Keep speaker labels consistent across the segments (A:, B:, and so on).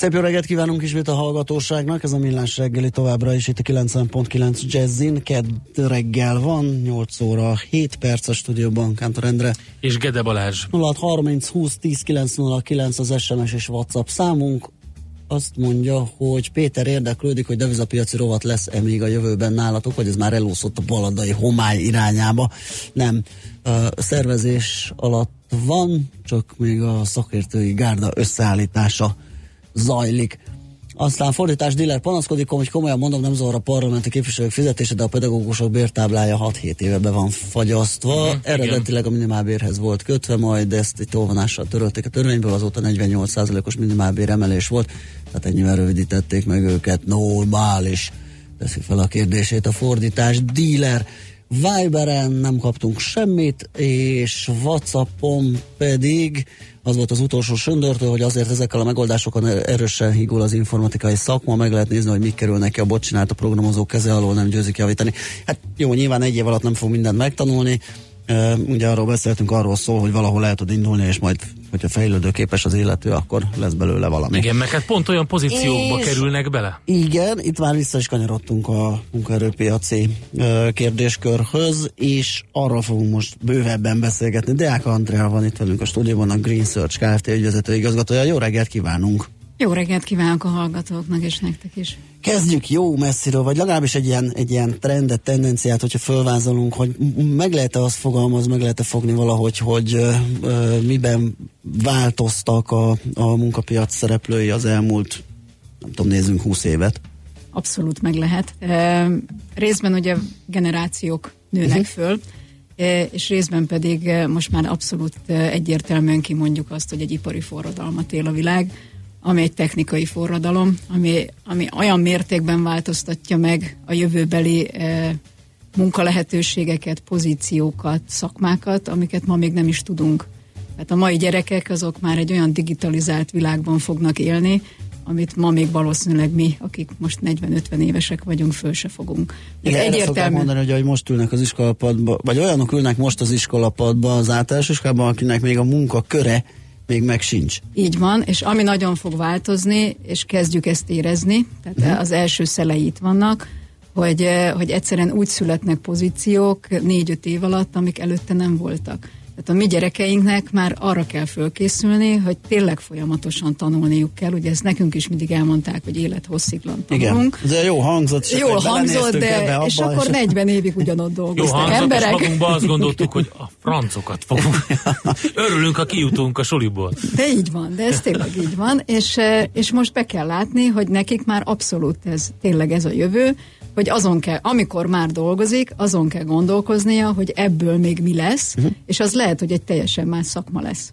A: Szép jó reggelt kívánunk ismét a hallgatóságnak, ez a Millás reggeli továbbra is itt a 90.9 Jazzin, kedd reggel van, 8 óra 7 perc a stúdióban, Kántor Endre.
B: És Gede Balázs.
A: 0630 20 10 909 az SMS és WhatsApp számunk, azt mondja, hogy Péter érdeklődik, hogy devizapiaci rovat lesz-e még a jövőben nálatok, vagy ez már elúszott a baladai homály irányába. Nem, a szervezés alatt van, csak még a szakértői gárda összeállítása zajlik. Aztán fordítás díler panaszkodik, hogy komolyan mondom, nem zavar a parlamenti képviselők fizetése, de a pedagógusok bértáblája 6-7 éve be van fagyasztva. Uh-huh, Eredetileg a minimálbérhez volt kötve, majd ezt egy tolvonással törölték a törvényből, azóta 48%-os minimálbér emelés volt, tehát ennyivel rövidítették meg őket, normális. Teszi fel a kérdését a fordítás díler. Viberen nem kaptunk semmit, és Whatsappon pedig az volt az utolsó söndörtől, hogy azért ezekkel a megoldásokkal erősen higul az informatikai szakma, meg lehet nézni, hogy mik kerülnek ki a bocsinált a programozó keze alól, nem győzik javítani. Hát jó, nyilván egy év alatt nem fog mindent megtanulni, ugye arról beszéltünk, arról szól, hogy valahol el tud indulni, és majd, hogyha fejlődőképes az illető, akkor lesz belőle valami.
B: Igen, meg hát pont olyan pozíciókba és kerülnek bele.
A: Igen, itt már vissza is kanyarodtunk a munkaerőpiaci kérdéskörhöz, és arról fogunk most bővebben beszélgetni. Deák Andrea van itt velünk a stúdióban, a Green Search Kft. ügyvezető igazgatója. Jó reggelt kívánunk!
C: Jó reggelt kívánok a hallgatóknak és nektek is.
A: Kezdjük jó messziről, vagy legalábbis egy ilyen, egy ilyen trendet, tendenciát, hogyha fölvázolunk, hogy meg lehet-e azt fogalmaz, meg lehet-e fogni valahogy, hogy ö, ö, miben változtak a, a munkapiac szereplői az elmúlt, nem tudom, nézzünk 20 évet.
C: Abszolút meg lehet. E, részben ugye generációk nőnek uh-huh. föl, és részben pedig most már abszolút egyértelműen kimondjuk azt, hogy egy ipari forradalmat él a világ, ami egy technikai forradalom, ami, ami olyan mértékben változtatja meg a jövőbeli e, munkalehetőségeket, pozíciókat, szakmákat, amiket ma még nem is tudunk. Tehát a mai gyerekek azok már egy olyan digitalizált világban fognak élni, amit ma még valószínűleg mi, akik most 40-50 évesek vagyunk, föl se fogunk.
A: Igen, egyértelmű. mondani, hogy ahogy most ülnek az iskolapadba, vagy olyanok ülnek most az iskolapadba az általános iskolában, akinek még a munka köre még meg sincs.
C: Így van, és ami nagyon fog változni, és kezdjük ezt érezni, tehát uh-huh. az első szelei itt vannak, hogy, eh, hogy egyszerűen úgy születnek pozíciók négy-öt év alatt, amik előtte nem voltak. Tehát a mi gyerekeinknek már arra kell fölkészülni, hogy tényleg folyamatosan tanulniuk kell. Ugye ezt nekünk is mindig elmondták, hogy élethossziglan tanulunk.
A: Igen, de jó hangzott.
C: Jó hangzott, de ebbe, és akkor és... 40 évig ugyanott dolgoztak jó emberek.
B: És magunkban azt gondoltuk, hogy a francokat fogunk. Örülünk, ha kijutunk a soliból.
C: De így van, de ez tényleg így van, és, eh, és most be kell látni, hogy nekik már abszolút ez tényleg ez a jövő, hogy azon kell, amikor már dolgozik, azon kell gondolkoznia, hogy ebből még mi lesz, uh-huh. és az lehet, hogy egy teljesen más szakma lesz.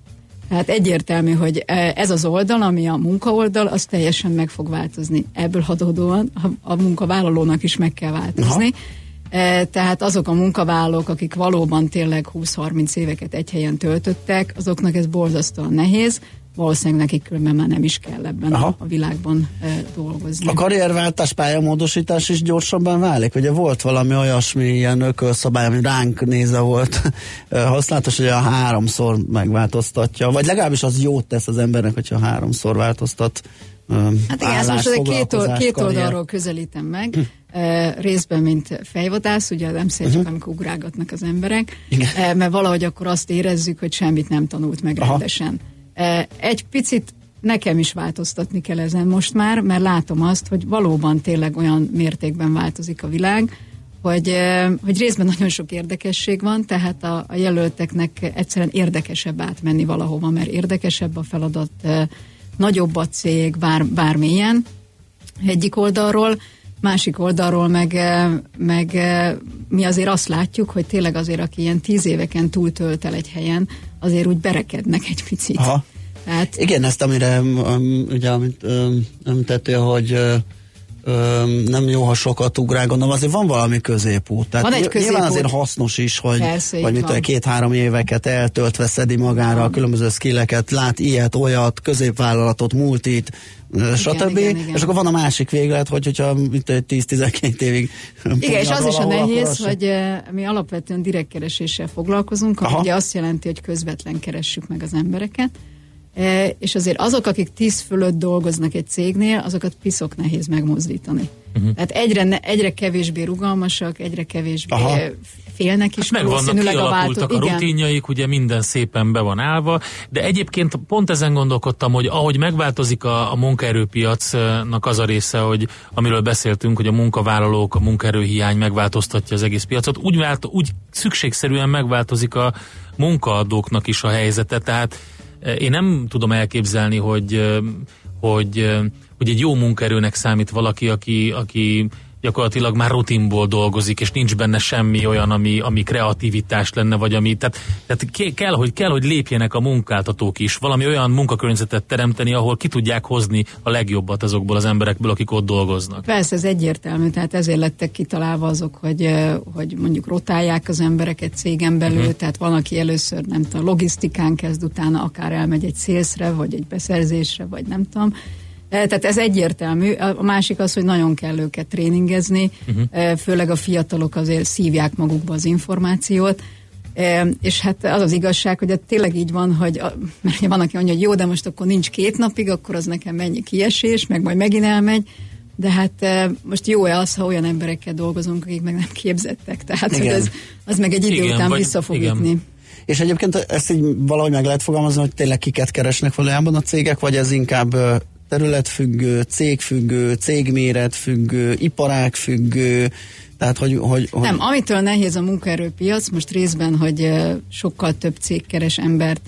C: Tehát egyértelmű, hogy e, ez az oldal, ami a munkaoldal, az teljesen meg fog változni. Ebből adódóan a munkavállalónak is meg kell változni. Aha. Tehát azok a munkavállalók, akik valóban tényleg 20-30 éveket egy helyen töltöttek, azoknak ez borzasztóan nehéz, valószínűleg nekik különben már nem is kell ebben Aha. a világban e, dolgozni.
A: A karrierváltás pályamódosítás is gyorsabban válik? Ugye volt valami olyasmi ilyen ökölszabály, ami ránk nézve volt használatos, hogy a háromszor megváltoztatja, vagy legalábbis az jót tesz az embernek, hogyha háromszor változtat
C: Hát igen, ezt most két, old, két oldalról közelítem meg. Uh, részben, mint fejvadász, ugye nem szeretjük, uh-huh. amikor ugrálgatnak az emberek, uh, mert valahogy akkor azt érezzük, hogy semmit nem tanult meg Aha. rendesen. Egy picit nekem is változtatni kell ezen most már, mert látom azt, hogy valóban tényleg olyan mértékben változik a világ, hogy, hogy részben nagyon sok érdekesség van, tehát a, a jelölteknek egyszerűen érdekesebb átmenni valahova, mert érdekesebb a feladat, nagyobb a cég, bár, bármilyen egyik oldalról, másik oldalról meg, meg mi azért azt látjuk, hogy tényleg azért, aki ilyen tíz éveken túltölt el egy helyen, azért úgy berekednek egy picit. Aha.
A: Tehát... Igen, ezt amire um, ugye, amit um, említettél, hogy uh, nem jó, ha sokat ugrál, gondolom azért van valami középút. Tehát
C: van egy középút.
A: Nyilván azért hasznos is, hogy, Persze, hogy mit két-három éveket eltöltve szedi magára a különböző skilleket, lát ilyet, olyat, középvállalatot, multit, igen, stb. Igen, igen. És akkor van a másik véglet, hogy, hogyha 10-12 évig.
C: Igen, és az is a nehéz, hogy mi alapvetően direkt kereséssel foglalkozunk, ami ugye azt jelenti, hogy közvetlen keressük meg az embereket. E, és azért azok, akik tíz fölött dolgoznak egy cégnél, azokat piszok nehéz megmozdítani. Uh-huh. Tehát egyre, egyre kevésbé rugalmasak, egyre kevésbé Aha. félnek is.
B: Hát meg vannak kialakultak a, a rutinjaik, ugye minden szépen be van állva, de egyébként pont ezen gondolkodtam, hogy ahogy megváltozik a, a munkaerőpiacnak az a része, hogy amiről beszéltünk, hogy a munkavállalók, a munkaerőhiány megváltoztatja az egész piacot, úgy, vált, úgy szükségszerűen megváltozik a munkaadóknak is a helyzete, tehát én nem tudom elképzelni, hogy, hogy, hogy egy jó munkaerőnek számít valaki, aki, aki gyakorlatilag már rutinból dolgozik, és nincs benne semmi olyan, ami, ami kreativitás lenne, vagy ami, tehát, tehát kell, hogy, kell, hogy lépjenek a munkáltatók is, valami olyan munkakörnyezetet teremteni, ahol ki tudják hozni a legjobbat azokból az emberekből, akik ott dolgoznak.
C: Persze, ez egyértelmű, tehát ezért lettek kitalálva azok, hogy, hogy mondjuk rotálják az embereket cégen belül, uh-huh. tehát van, aki először nem tudom, logisztikán kezd, utána akár elmegy egy szélszre, vagy egy beszerzésre, vagy nem tudom, tehát ez egyértelmű. A másik az, hogy nagyon kell őket tréningezni, uh-huh. főleg a fiatalok azért szívják magukba az információt. Eh, és hát az az igazság, hogy tényleg így van, hogy mert van, aki mondja, hogy jó, de most akkor nincs két napig, akkor az nekem mennyi kiesés, meg majd megint elmegy. De hát most jó-e az, ha olyan emberekkel dolgozunk, akik meg nem képzettek? Tehát hogy ez, az meg egy idő igen, után vagy, vissza fog igen. ütni.
A: És egyébként ezt így valahogy meg lehet fogalmazni, hogy tényleg kiket keresnek valójában a cégek, vagy ez inkább területfüggő, cégfüggő, cégméretfüggő, iparágfüggő, tehát, hogy, hogy, hogy...
C: Nem, amitől nehéz a munkaerőpiac, most részben, hogy sokkal több cég keres embert,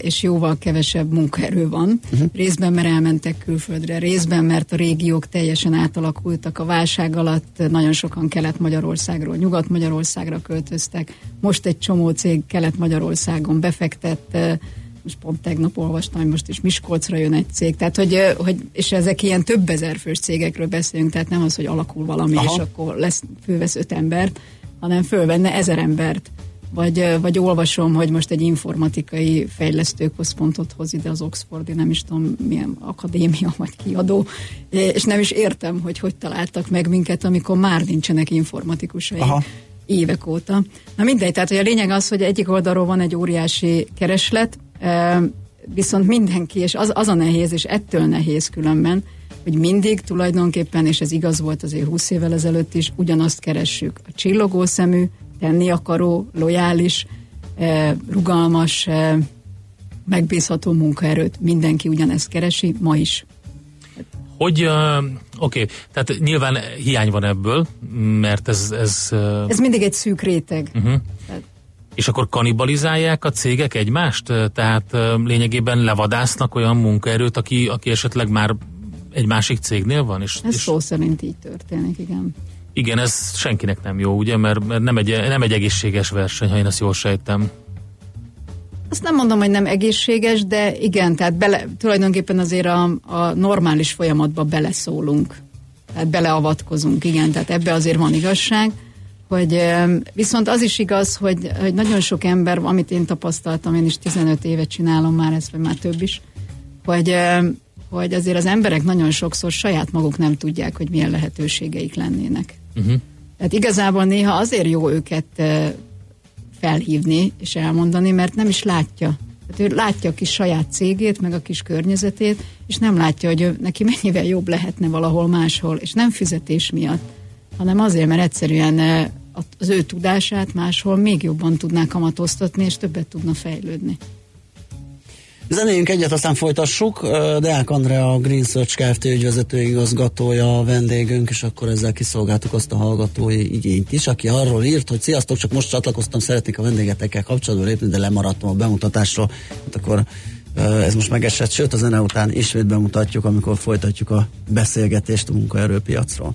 C: és jóval kevesebb munkaerő van. Uh-huh. Részben, mert elmentek külföldre, részben, mert a régiók teljesen átalakultak a válság alatt, nagyon sokan Kelet-Magyarországról, Nyugat-Magyarországra költöztek. Most egy csomó cég Kelet-Magyarországon befektett, most pont tegnap olvastam, hogy most is Miskolcra jön egy cég, tehát hogy, hogy és ezek ilyen több ezer fős cégekről beszélünk, tehát nem az, hogy alakul valami, Aha. és akkor lesz, fővesz öt embert, hanem fölvenne ezer embert. Vagy, vagy olvasom, hogy most egy informatikai fejlesztőközpontot hoz ide az Oxfordi, nem is tudom milyen akadémia vagy kiadó, és nem is értem, hogy hogy találtak meg minket, amikor már nincsenek informatikusai. Aha évek óta. Na mindegy, tehát hogy a lényeg az, hogy egyik oldalról van egy óriási kereslet, viszont mindenki, és az, az a nehéz, és ettől nehéz különben, hogy mindig tulajdonképpen, és ez igaz volt azért 20 évvel ezelőtt is, ugyanazt keressük. A csillogó szemű, tenni akaró, lojális, rugalmas, megbízható munkaerőt. Mindenki ugyanezt keresi, ma is.
B: Hogy, uh, oké, okay, tehát nyilván hiány van ebből, mert ez... Ez, uh...
C: ez mindig egy szűk réteg. Uh-huh. Tehát
B: és akkor kanibalizálják a cégek egymást? Tehát lényegében levadásznak olyan munkaerőt, aki, aki esetleg már egy másik cégnél van? És,
C: ez
B: és...
C: szó szerint így történik, igen.
B: Igen, ez senkinek nem jó, ugye? Mert, mert nem, egy, nem egy egészséges verseny, ha én ezt jól sejtem.
C: Azt nem mondom, hogy nem egészséges, de igen, tehát bele, tulajdonképpen azért a, a normális folyamatba beleszólunk. Tehát beleavatkozunk, igen, tehát ebbe azért van igazság hogy viszont az is igaz, hogy, hogy nagyon sok ember, amit én tapasztaltam, én is 15 évet csinálom már ezt, vagy már több is, hogy, hogy azért az emberek nagyon sokszor saját maguk nem tudják, hogy milyen lehetőségeik lennének. Uh-huh. Tehát igazából néha azért jó őket felhívni és elmondani, mert nem is látja. Tehát ő látja a kis saját cégét, meg a kis környezetét, és nem látja, hogy ő, neki mennyivel jobb lehetne valahol máshol, és nem fizetés miatt, hanem azért, mert egyszerűen az ő tudását máshol még jobban tudná kamatoztatni, és többet tudna fejlődni.
A: Zenéljünk egyet, aztán folytassuk. Deák Andrea, a Green Search Kft. ügyvezető igazgatója a vendégünk, és akkor ezzel kiszolgáltuk azt a hallgatói igényt is, aki arról írt, hogy sziasztok, csak most csatlakoztam, szeretnék a vendégetekkel kapcsolatban lépni, de lemaradtam a bemutatásról. Hát akkor ez most megesett, sőt a zene után ismét bemutatjuk, amikor folytatjuk a beszélgetést a munkaerőpiacról.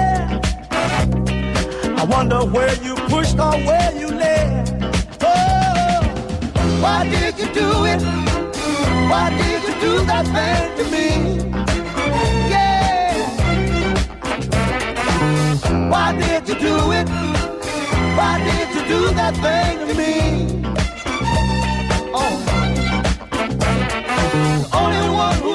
D: Wonder where you pushed or where you led. Oh, why did you do it? Why did you do that thing to me? Yeah. Why did you do it? Why did you do that thing to me? Oh, the only one who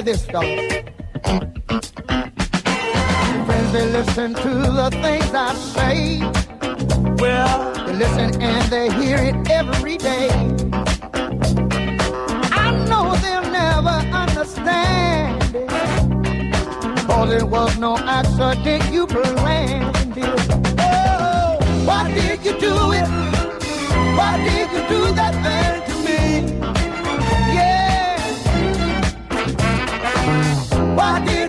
D: Hear this, fellas. Friends, they listen to the things I say. Well, they listen and they hear it every day. I know they'll never understand it. Cause it was no accident you planned it. Oh, why did you do it? Why did you do that thing to me? Guarde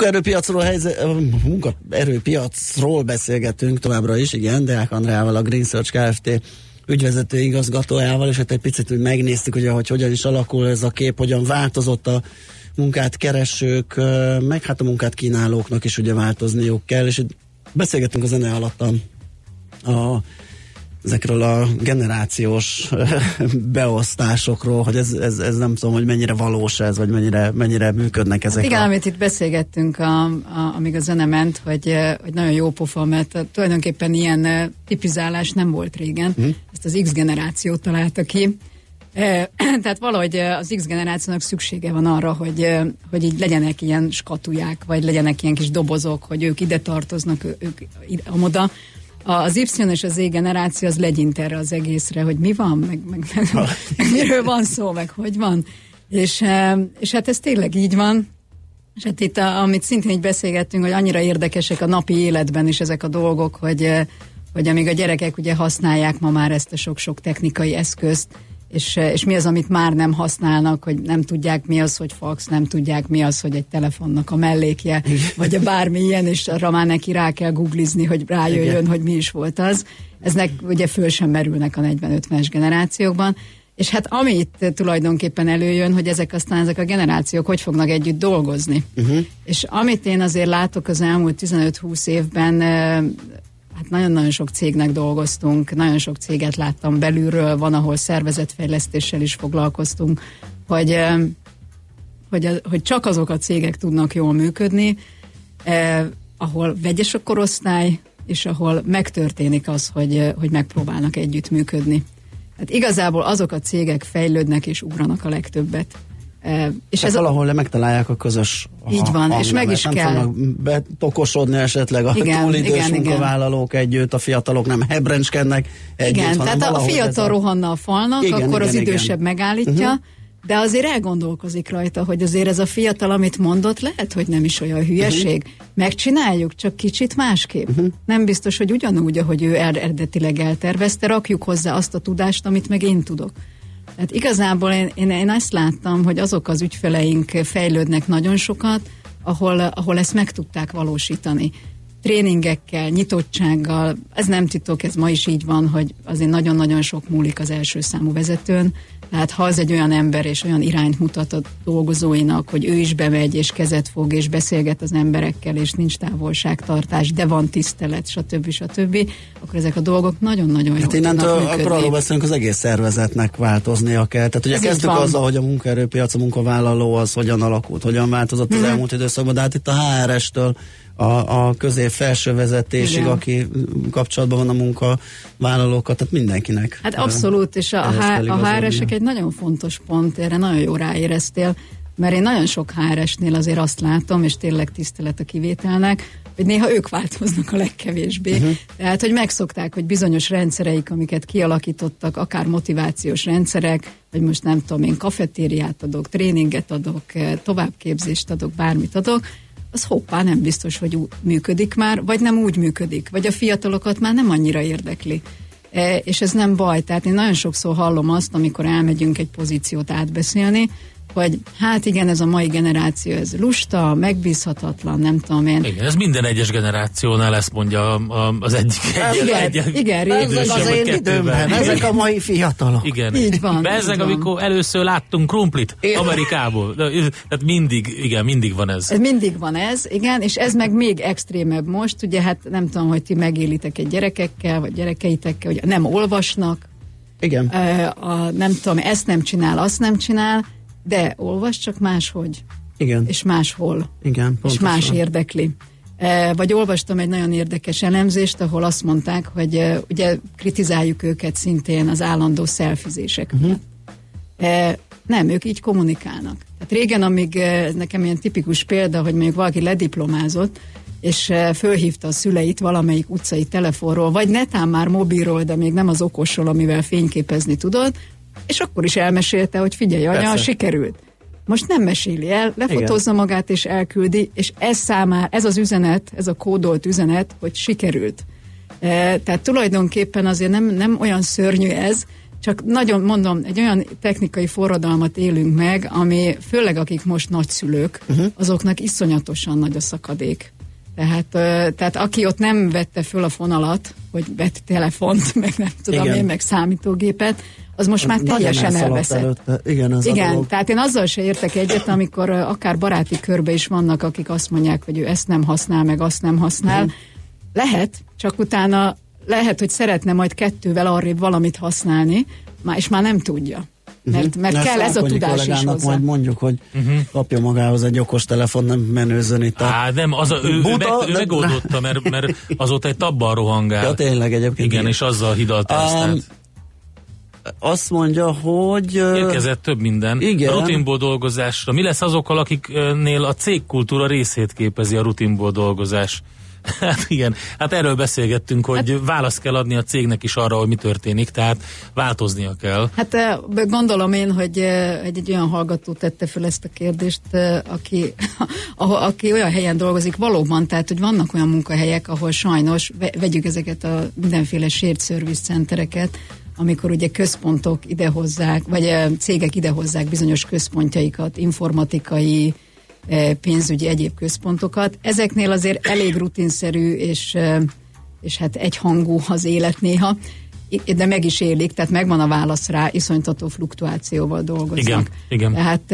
A: Munkaerőpiacról, helyzet, munkaerőpiacról beszélgetünk továbbra is, igen, Deák Andrával, a Green Search Kft. ügyvezető igazgatójával, és hát egy picit úgy megnéztük, ugye, hogy hogyan is alakul ez a kép, hogyan változott a munkát keresők, meg hát a munkát kínálóknak is ugye változniuk kell, és beszélgettünk a zene alatt a, a ezekről a generációs beosztásokról, hogy ez, ez, ez nem tudom, hogy mennyire valós ez, vagy mennyire, mennyire működnek ezek.
C: Igen,
A: a...
C: amit itt beszélgettünk, a, a, amíg a zene ment, hogy, hogy nagyon jó pofa, mert tulajdonképpen ilyen tipizálás nem volt régen. Hmm. Ezt az X generáció találta ki. Tehát valahogy az X generációnak szüksége van arra, hogy, hogy így legyenek ilyen skatuják, vagy legyenek ilyen kis dobozok, hogy ők ide tartoznak, ők amoda az Y és az Z generáció az legyint erre az egészre, hogy mi van, meg, meg, meg, meg miről van szó, meg hogy van. És, eh, és hát ez tényleg így van. És hát itt, a, amit szintén így beszélgettünk, hogy annyira érdekesek a napi életben is ezek a dolgok, hogy, eh, hogy amíg a gyerekek ugye használják ma már ezt a sok-sok technikai eszközt, és, eh, és mi az, amit már nem használnak, hogy nem tudják mi az, hogy fax, nem tudják mi az, hogy egy telefonnak a mellékje, vagy a bármi ilyen, és arra már neki rá kell googlizni, hogy rájöjjön, Igen. hogy mi is volt az. Eznek ugye föl sem merülnek a 40-50-es generációkban. És hát amit tulajdonképpen előjön, hogy ezek aztán ezek a generációk hogy fognak együtt dolgozni. Uh-huh. És amit én azért látok az elmúlt 15-20 évben, eh, Hát nagyon-nagyon sok cégnek dolgoztunk, nagyon sok céget láttam belülről, van, ahol szervezetfejlesztéssel is foglalkoztunk, hogy, hogy, hogy csak azok a cégek tudnak jól működni, eh, ahol vegyes a korosztály, és ahol megtörténik az, hogy, hogy megpróbálnak együttműködni. Hát igazából azok a cégek fejlődnek és ugranak a legtöbbet.
A: És ez valahol le megtalálják a közös
C: Így van, és meg is
A: nem
C: kell.
A: Nem betokosodni esetleg a igen, túlidős igen, munkavállalók igen. együtt, a fiatalok nem hebrencskednek együtt.
C: Igen, tehát a fiatal a... rohanna a falnak, igen, akkor igen, az idősebb igen. megállítja, uh-huh. de azért elgondolkozik rajta, hogy azért ez a fiatal, amit mondott, lehet, hogy nem is olyan hülyeség. Uh-huh. Megcsináljuk, csak kicsit másképp. Uh-huh. Nem biztos, hogy ugyanúgy, ahogy ő eredetileg eltervezte, rakjuk hozzá azt a tudást, amit meg én tudok. Hát igazából én, én, azt láttam, hogy azok az ügyfeleink fejlődnek nagyon sokat, ahol, ahol ezt meg tudták valósítani. Tréningekkel, nyitottsággal, ez nem titok, ez ma is így van, hogy azért nagyon-nagyon sok múlik az első számú vezetőn, tehát ha az egy olyan ember és olyan irányt mutat a dolgozóinak, hogy ő is bemegy és kezet fog és beszélget az emberekkel, és nincs távolságtartás, de van tisztelet, stb. stb., akkor ezek a dolgok nagyon-nagyon hát jól innentől
A: akkor arról beszélünk, az egész szervezetnek változnia kell. Tehát ugye Ez kezdtük azzal, hogy a munkaerőpiac, a munkavállaló az hogyan alakult, hogyan változott az mm-hmm. elmúlt időszakban, de hát itt a HR-estől a, a közép-felső vezetésig, Igen. aki kapcsolatban van a munkavállalókkal, tehát mindenkinek.
C: Hát abszolút, és a, a, a HR-esek egy nagyon fontos pont, erre nagyon jó ráéreztél, mert én nagyon sok HR-esnél azért azt látom, és tényleg tisztelet a kivételnek, hogy néha ők változnak a legkevésbé. Uh-huh. Tehát, hogy megszokták, hogy bizonyos rendszereik, amiket kialakítottak, akár motivációs rendszerek, vagy most nem tudom, én kafetériát adok, tréninget adok, továbbképzést adok, bármit adok, az hoppá, nem biztos, hogy ú- működik már, vagy nem úgy működik, vagy a fiatalokat már nem annyira érdekli. E, és ez nem baj, tehát én nagyon sokszor hallom azt, amikor elmegyünk egy pozíciót átbeszélni, hogy hát igen, ez a mai generáció, ez lusta, megbízhatatlan, nem tudom én.
B: Igen, ez minden egyes generációnál ezt mondja az egyik.
C: Hát egy, igen, egy, igen,
A: ez az, én időmben, ezek a mai fiatalok.
B: Igen.
C: Így van.
B: Bezzeg, így amikor van. először láttunk krumplit igen. Amerikából. Tehát mindig, igen, mindig van ez.
C: ez. Mindig van ez, igen, és ez meg még extrémebb most, ugye hát nem tudom, hogy ti megélitek egy gyerekekkel, vagy gyerekeitekkel, hogy nem olvasnak,
A: igen.
C: A, nem tudom, ezt nem csinál, azt nem csinál, de olvas csak máshogy.
A: Igen.
C: És máshol.
A: Igen,
C: pontosan. És más érdekli. E, vagy olvastam egy nagyon érdekes elemzést, ahol azt mondták, hogy e, ugye kritizáljuk őket szintén az állandó szelfizések uh-huh. Nem, ők így kommunikálnak. Tehát régen, amíg e, nekem ilyen tipikus példa, hogy mondjuk valaki lediplomázott, és fölhívta a szüleit valamelyik utcai telefonról, vagy netán már mobilról, de még nem az okosról, amivel fényképezni tudod, és akkor is elmesélte, hogy figyelj, anya, Persze. sikerült. Most nem meséli el, lefotózza Igen. magát és elküldi, és ez számára, ez az üzenet, ez a kódolt üzenet, hogy sikerült. E, tehát tulajdonképpen azért nem, nem olyan szörnyű ez, csak nagyon mondom, egy olyan technikai forradalmat élünk meg, ami főleg akik most nagyszülők, uh-huh. azoknak iszonyatosan nagy a szakadék. Tehát, tehát aki ott nem vette föl a fonalat, hogy vett telefont, meg nem tudom Igen. én, meg számítógépet, az most már teljesen elveszett.
A: Igen, az
C: Igen tehát én azzal se értek egyet, amikor akár baráti körbe is vannak, akik azt mondják, hogy ő ezt nem használ, meg azt nem használ. Uh-huh. Lehet, csak utána lehet, hogy szeretne majd kettővel arrébb valamit használni, és már nem tudja. Mert, mhm. mert kell ez a tudás is hozzá.
A: majd mondjuk, hogy uh-huh. kapja magához egy okos telefon, nem menőzön itt a...
B: Á, nem, az a, ő, Buda, ő, meg, ő megoldotta, mert, mert azóta egy tabban rohangál.
A: Ja, tényleg egyébként.
B: Igen, igen. és azzal hidalta um, ezt.
A: Azt mondja, hogy...
B: Érkezett több minden.
A: Igen.
B: A rutinból dolgozásra. Mi lesz azokkal, akiknél a cégkultúra részét képezi a rutinból dolgozás? Hát igen, hát erről beszélgettünk, hogy hát, választ kell adni a cégnek is arra, hogy mi történik, tehát változnia kell.
C: Hát gondolom én, hogy egy, egy olyan hallgató tette fel ezt a kérdést, aki, aki olyan helyen dolgozik valóban, tehát hogy vannak olyan munkahelyek, ahol sajnos vegyük ezeket a mindenféle shared service centereket, amikor ugye központok idehozzák, vagy cégek idehozzák bizonyos központjaikat, informatikai, pénzügyi egyéb központokat. Ezeknél azért elég rutinszerű és, és hát egyhangú az élet néha, de meg is élik, tehát megvan a válasz rá, iszonytató fluktuációval dolgoznak.
B: Igen, igen.
C: Tehát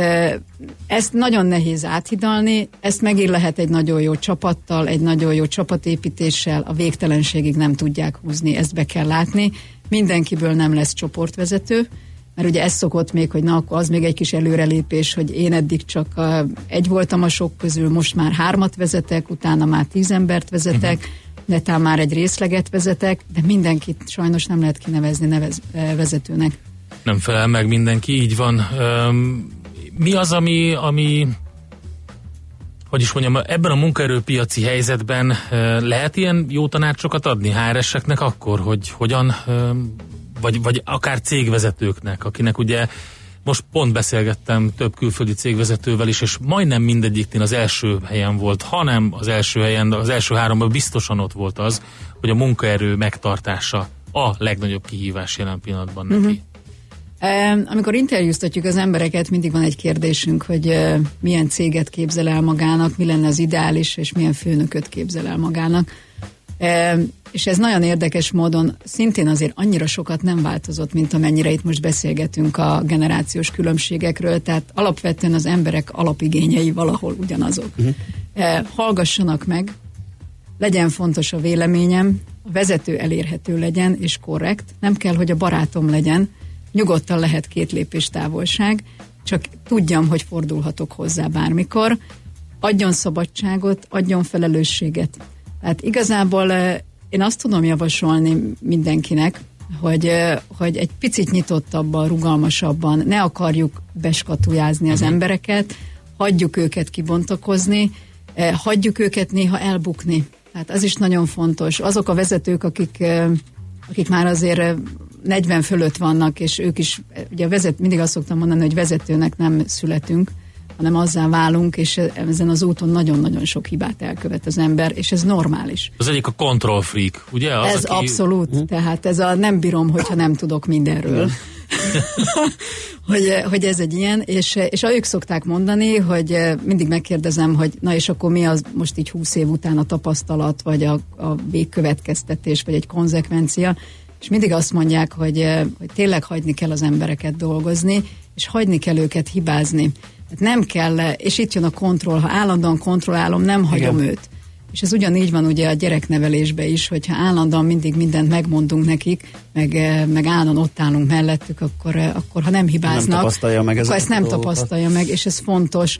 C: ezt nagyon nehéz áthidalni, ezt megint lehet egy nagyon jó csapattal, egy nagyon jó csapatépítéssel, a végtelenségig nem tudják húzni, ezt be kell látni. Mindenkiből nem lesz csoportvezető, mert ugye ez szokott még, hogy na, akkor az még egy kis előrelépés, hogy én eddig csak egy voltam a sok közül, most már hármat vezetek, utána már tíz embert vezetek, uh-huh. netán már egy részleget vezetek, de mindenkit sajnos nem lehet kinevezni nevez, vezetőnek.
B: Nem felel meg mindenki, így van. Mi az, ami, ami hogy is mondjam, ebben a munkaerőpiaci helyzetben lehet ilyen jó tanácsokat adni HR-eseknek akkor, hogy hogyan, vagy, vagy akár cégvezetőknek, akinek ugye most pont beszélgettem több külföldi cégvezetővel is, és majdnem mindegyiknél az első helyen volt, hanem az első helyen, az első háromban biztosan ott volt az, hogy a munkaerő megtartása a legnagyobb kihívás jelen pillanatban neki. Uh-huh.
C: Amikor interjúztatjuk az embereket, mindig van egy kérdésünk, hogy milyen céget képzel el magának, mi lenne az ideális, és milyen főnököt képzel el magának. És ez nagyon érdekes módon szintén azért annyira sokat nem változott, mint amennyire itt most beszélgetünk a generációs különbségekről, tehát alapvetően az emberek alapigényei valahol ugyanazok. Uh-huh. Hallgassanak meg, legyen fontos a véleményem, a vezető elérhető legyen és korrekt, nem kell, hogy a barátom legyen, nyugodtan lehet két lépés távolság, csak tudjam, hogy fordulhatok hozzá bármikor, adjon szabadságot, adjon felelősséget. Tehát igazából én azt tudom javasolni mindenkinek, hogy, hogy egy picit nyitottabban, rugalmasabban ne akarjuk beskatujázni az mhm. embereket, hagyjuk őket kibontakozni, hagyjuk őket néha elbukni. Tehát az is nagyon fontos. Azok a vezetők, akik, akik már azért 40 fölött vannak, és ők is, ugye vezet, mindig azt szoktam mondani, hogy vezetőnek nem születünk, hanem azzá válunk, és ezen az úton nagyon-nagyon sok hibát elkövet az ember, és ez normális.
B: Az egyik a control freak, ugye? Az,
C: ez aki... abszolút, hm? tehát ez a nem bírom, hogyha nem tudok mindenről. hogy, hogy ez egy ilyen, és, és ők szokták mondani, hogy mindig megkérdezem, hogy na és akkor mi az most így húsz év után a tapasztalat, vagy a, a végkövetkeztetés, vagy egy konzekvencia, és mindig azt mondják, hogy, hogy tényleg hagyni kell az embereket dolgozni, és hagyni kell őket hibázni. Tehát nem kell, és itt jön a kontroll, ha állandóan kontrollálom, nem hagyom Igen. őt. És ez ugyanígy van ugye a gyereknevelésbe is, hogyha állandóan mindig mindent megmondunk nekik, meg, meg állandóan ott állunk mellettük, akkor, akkor ha nem hibáznak, nem tapasztalja meg akkor ezt nem dolgokat. tapasztalja meg, és ez fontos.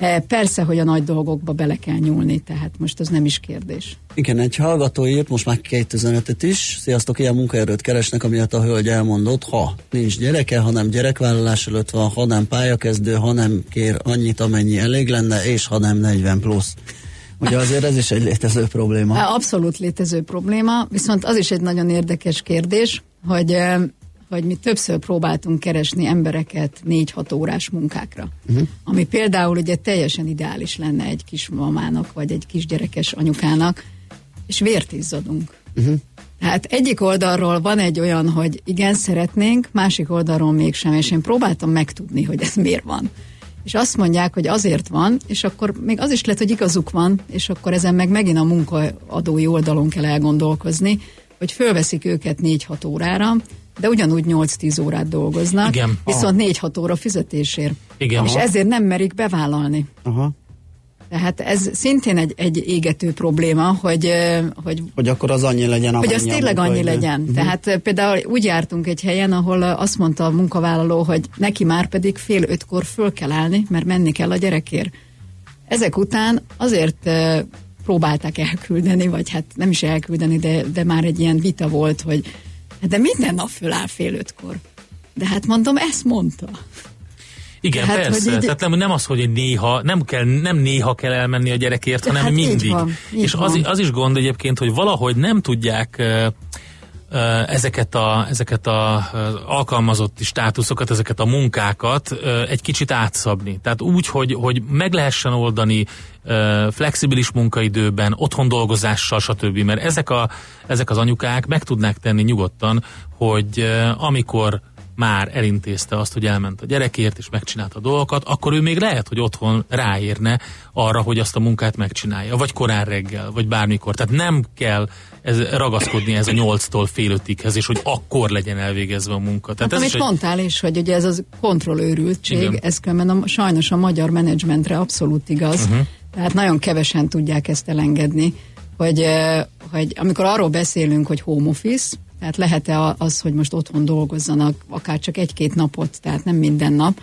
C: E, persze, hogy a nagy dolgokba bele kell nyúlni, tehát most az nem is kérdés.
A: Igen, egy hallgató írt most már két üzenetet is. Sziasztok, ilyen munkaerőt keresnek, amiatt a hölgy elmondott, ha nincs gyereke, hanem gyerekvállalás előtt van, ha nem pályakezdő, ha nem kér annyit, amennyi elég lenne, és ha nem 40 plusz. Ugye azért ez is egy létező probléma.
C: Abszolút létező probléma, viszont az is egy nagyon érdekes kérdés, hogy hogy mi többször próbáltunk keresni embereket négy-hat órás munkákra. Uh-huh. Ami például ugye teljesen ideális lenne egy kismamának, vagy egy kisgyerekes anyukának, és vért izzadunk. Uh-huh. Tehát egyik oldalról van egy olyan, hogy igen, szeretnénk, másik oldalról mégsem, és én próbáltam megtudni, hogy ez miért van. És azt mondják, hogy azért van, és akkor még az is lehet, hogy igazuk van, és akkor ezen meg megint a munkaadói oldalon kell elgondolkozni, hogy fölveszik őket 4-6 órára, de ugyanúgy 8-10 órát dolgoznak, Igen. viszont 4-6 óra fizetésért. Igen. És aha. ezért nem merik bevállalni. Aha. Tehát ez szintén egy, egy égető probléma, hogy, hogy...
A: Hogy akkor az annyi legyen,
C: Hogy az tényleg annyi legyen. legyen. Uh-huh. Tehát például úgy jártunk egy helyen, ahol azt mondta a munkavállaló, hogy neki már pedig fél ötkor föl kell állni, mert menni kell a gyerekért. Ezek után azért próbálták elküldeni, vagy hát nem is elküldeni, de, de már egy ilyen vita volt, hogy de minden nap föláll fél ötkor. De hát mondom, ezt mondta.
B: Igen, hát, persze. Így... Tehát nem, nem az, hogy néha, nem, kell, nem néha kell elmenni a gyerekért, hanem hát mindig. Így van, így És van. Az, az is gond egyébként, hogy valahogy nem tudják ezeket a, ezeket a alkalmazotti státuszokat, ezeket a munkákat egy kicsit átszabni. Tehát úgy, hogy, hogy meg lehessen oldani flexibilis munkaidőben, otthon dolgozással, stb. Mert ezek, a, ezek az anyukák meg tudnák tenni nyugodtan, hogy amikor már elintézte azt, hogy elment a gyerekért, és megcsinálta a dolgokat, akkor ő még lehet, hogy otthon ráérne arra, hogy azt a munkát megcsinálja, vagy korán reggel, vagy bármikor. Tehát nem kell ez, ragaszkodni ez a nyolctól fél ötighez, és hogy akkor legyen elvégezve a munka.
C: Tehát hát, ez amit egy... mondtál is, hogy ugye ez az kontrollőrültség, Igen. ez különben a, sajnos a magyar menedzsmentre abszolút igaz, uh-huh. tehát nagyon kevesen tudják ezt elengedni, hogy, hogy amikor arról beszélünk, hogy home office, Tehát lehet-e az, hogy most otthon dolgozzanak, akár csak egy-két napot, tehát nem minden nap.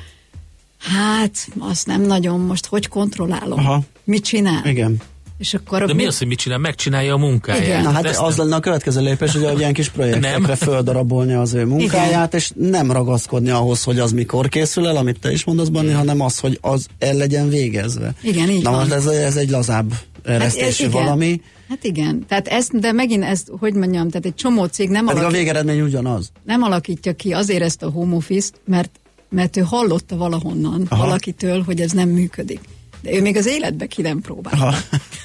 C: Hát, azt nem nagyon, most hogy kontrollálom? Aha. Mit csinál?
A: Igen.
B: És akkor De mi az, hogy mit csinál? Megcsinálja a munkáját. Igen.
A: Na hát Ezt az nem... lenne a következő lépés, hogy ilyen kis projektekre földarabolni az ő munkáját, Igen. és nem ragaszkodni ahhoz, hogy az mikor készül el, amit te is mondasz, Banni, hanem az, hogy az el legyen végezve.
C: Igen, így
A: Na van. most ez, ez egy lazább eresztésű hát, valami.
C: Hát igen, tehát ezt, de megint ezt, hogy mondjam, tehát egy csomó cég nem
A: Pedig alakít, a végeredmény ugyanaz.
C: Nem alakítja ki azért ezt a home office-t, mert, mert ő hallotta valahonnan, Aha. valakitől, hogy ez nem működik de ő még az életbe ki nem próbál. Aha.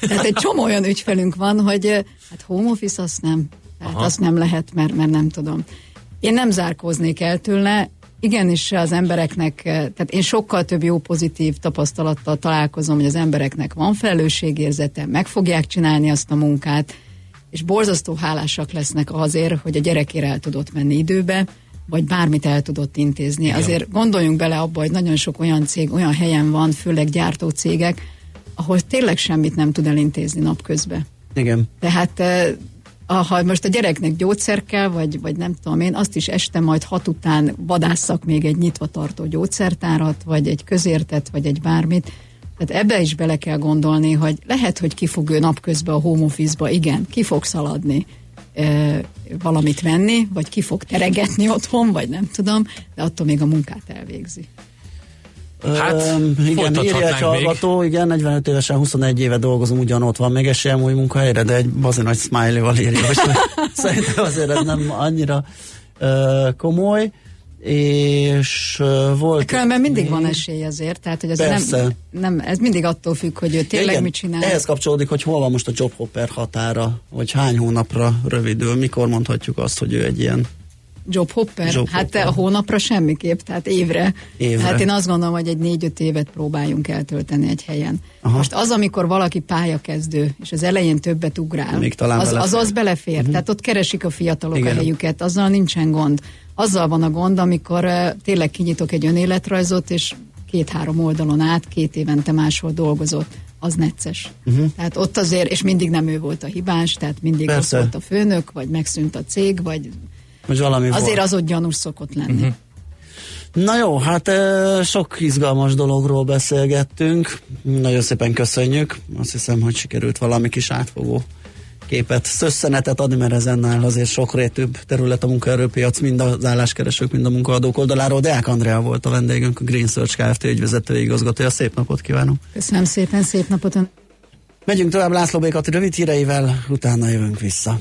C: Tehát egy csomó olyan ügyfelünk van, hogy hát home office azt nem, tehát Aha. azt nem lehet, mert, mert nem tudom. Én nem zárkóznék el tőle, igenis az embereknek, tehát én sokkal több jó pozitív tapasztalattal találkozom, hogy az embereknek van felelősségérzete, meg fogják csinálni azt a munkát, és borzasztó hálásak lesznek azért, hogy a gyerekére el tudott menni időbe, vagy bármit el tudott intézni. Igen. Azért gondoljunk bele abba, hogy nagyon sok olyan cég, olyan helyen van, főleg gyártó cégek, ahol tényleg semmit nem tud elintézni napközben.
A: Igen.
C: Tehát eh, ha most a gyereknek gyógyszer kell, vagy, vagy nem tudom én, azt is este majd hat után vadásszak még egy nyitva tartó gyógyszertárat, vagy egy közértet, vagy egy bármit. Tehát ebbe is bele kell gondolni, hogy lehet, hogy ki fog ő napközben a home office-ba, igen, ki fog szaladni valamit venni, vagy ki fog teregetni otthon, vagy nem tudom, de attól még a munkát elvégzi.
A: Hát, um, igen, írja egy hallgató, igen, 45 évesen, 21 éve dolgozom, ugyanott van még esélyem új munkahelyre, de egy bazen nagy smiley-val írja, hogy szerintem azért ez nem annyira uh, komoly és uh, volt...
C: Különben mindig van esély azért, tehát hogy ez nem, nem, ez mindig attól függ, hogy ő tényleg Igen, mit csinál.
A: Ehhez kapcsolódik, hogy hol van most a jobhopper határa, hogy hány hónapra rövidül, mikor mondhatjuk azt, hogy ő egy ilyen
C: Jobhopper? Job hát hopper. a hónapra semmiképp, tehát évre. évre. Hát én azt gondolom, hogy egy négy-öt évet próbáljunk eltölteni egy helyen. Aha. Most az, amikor valaki pályakezdő, és az elején többet ugrál, Még talán az, belefér. az az belefér. Uh-huh. Tehát ott keresik a fiatalok Igen. a helyüket, azzal nincsen gond. Azzal van a gond, amikor uh, tényleg kinyitok egy önéletrajzot, és két-három oldalon át, két évente máshol dolgozott az necces. Uh-huh. Tehát ott azért, és mindig nem ő volt a hibás, tehát mindig Persze. ott volt a főnök, vagy megszűnt a cég, vagy
A: hogy valami
C: Azért volt. az ott gyanús szokott lenni. Uh-huh.
A: Na jó, hát sok izgalmas dologról beszélgettünk. Nagyon szépen köszönjük. Azt hiszem, hogy sikerült valami kis átfogó képet, szösszenetet adni, mert ezen áll azért sokrétűbb terület a munkaerőpiac, mind az álláskeresők, mind a munkaadók oldaláról. Deák Andrea volt a vendégünk, a Green Search Kft. ügyvezető igazgatója. Szép napot kívánunk!
C: Köszönöm szépen, szép napot!
A: Megyünk tovább László Békati rövid híreivel, utána jövünk vissza.